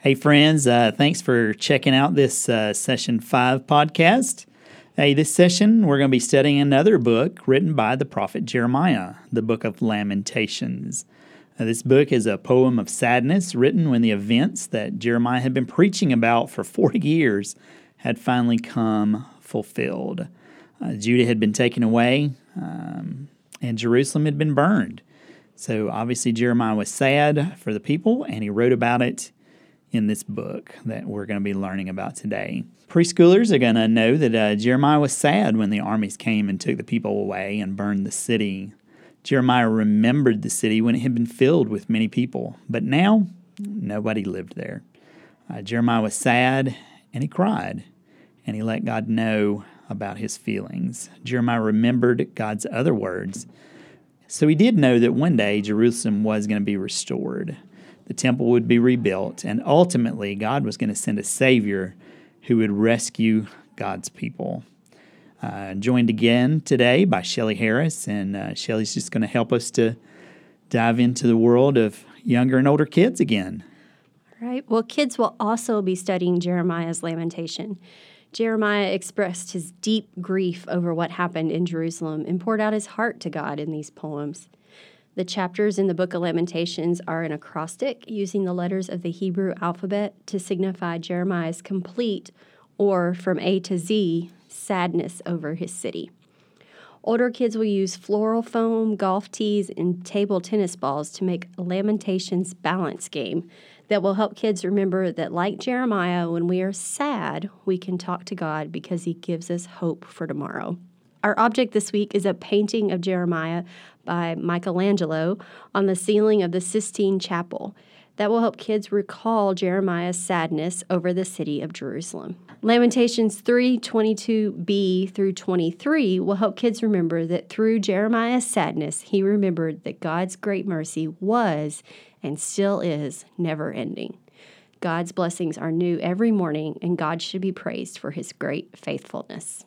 Hey, friends, uh, thanks for checking out this uh, session five podcast. Hey, this session, we're going to be studying another book written by the prophet Jeremiah, the book of Lamentations. Uh, this book is a poem of sadness written when the events that Jeremiah had been preaching about for 40 years had finally come fulfilled. Uh, Judah had been taken away, um, and Jerusalem had been burned. So obviously, Jeremiah was sad for the people, and he wrote about it in this book that we're going to be learning about today. Preschoolers are going to know that uh, Jeremiah was sad when the armies came and took the people away and burned the city. Jeremiah remembered the city when it had been filled with many people, but now nobody lived there. Uh, Jeremiah was sad and he cried, and he let God know about his feelings. Jeremiah remembered God's other words. So he did know that one day Jerusalem was going to be restored. The temple would be rebuilt, and ultimately God was going to send a Savior who would rescue God's people. Uh, joined again today by Shelly Harris, and uh, Shelly's just going to help us to dive into the world of younger and older kids again. All right. Well, kids will also be studying Jeremiah's lamentation. Jeremiah expressed his deep grief over what happened in Jerusalem and poured out his heart to God in these poems. The chapters in the book of Lamentations are an acrostic using the letters of the Hebrew alphabet to signify Jeremiah's complete, or from A to Z, sadness over his city. Older kids will use floral foam, golf tees, and table tennis balls to make a Lamentations balance game that will help kids remember that, like Jeremiah, when we are sad, we can talk to God because he gives us hope for tomorrow. Our object this week is a painting of Jeremiah by Michelangelo on the ceiling of the Sistine Chapel that will help kids recall Jeremiah's sadness over the city of Jerusalem. Lamentations 3 22b through 23 will help kids remember that through Jeremiah's sadness, he remembered that God's great mercy was and still is never ending. God's blessings are new every morning, and God should be praised for his great faithfulness.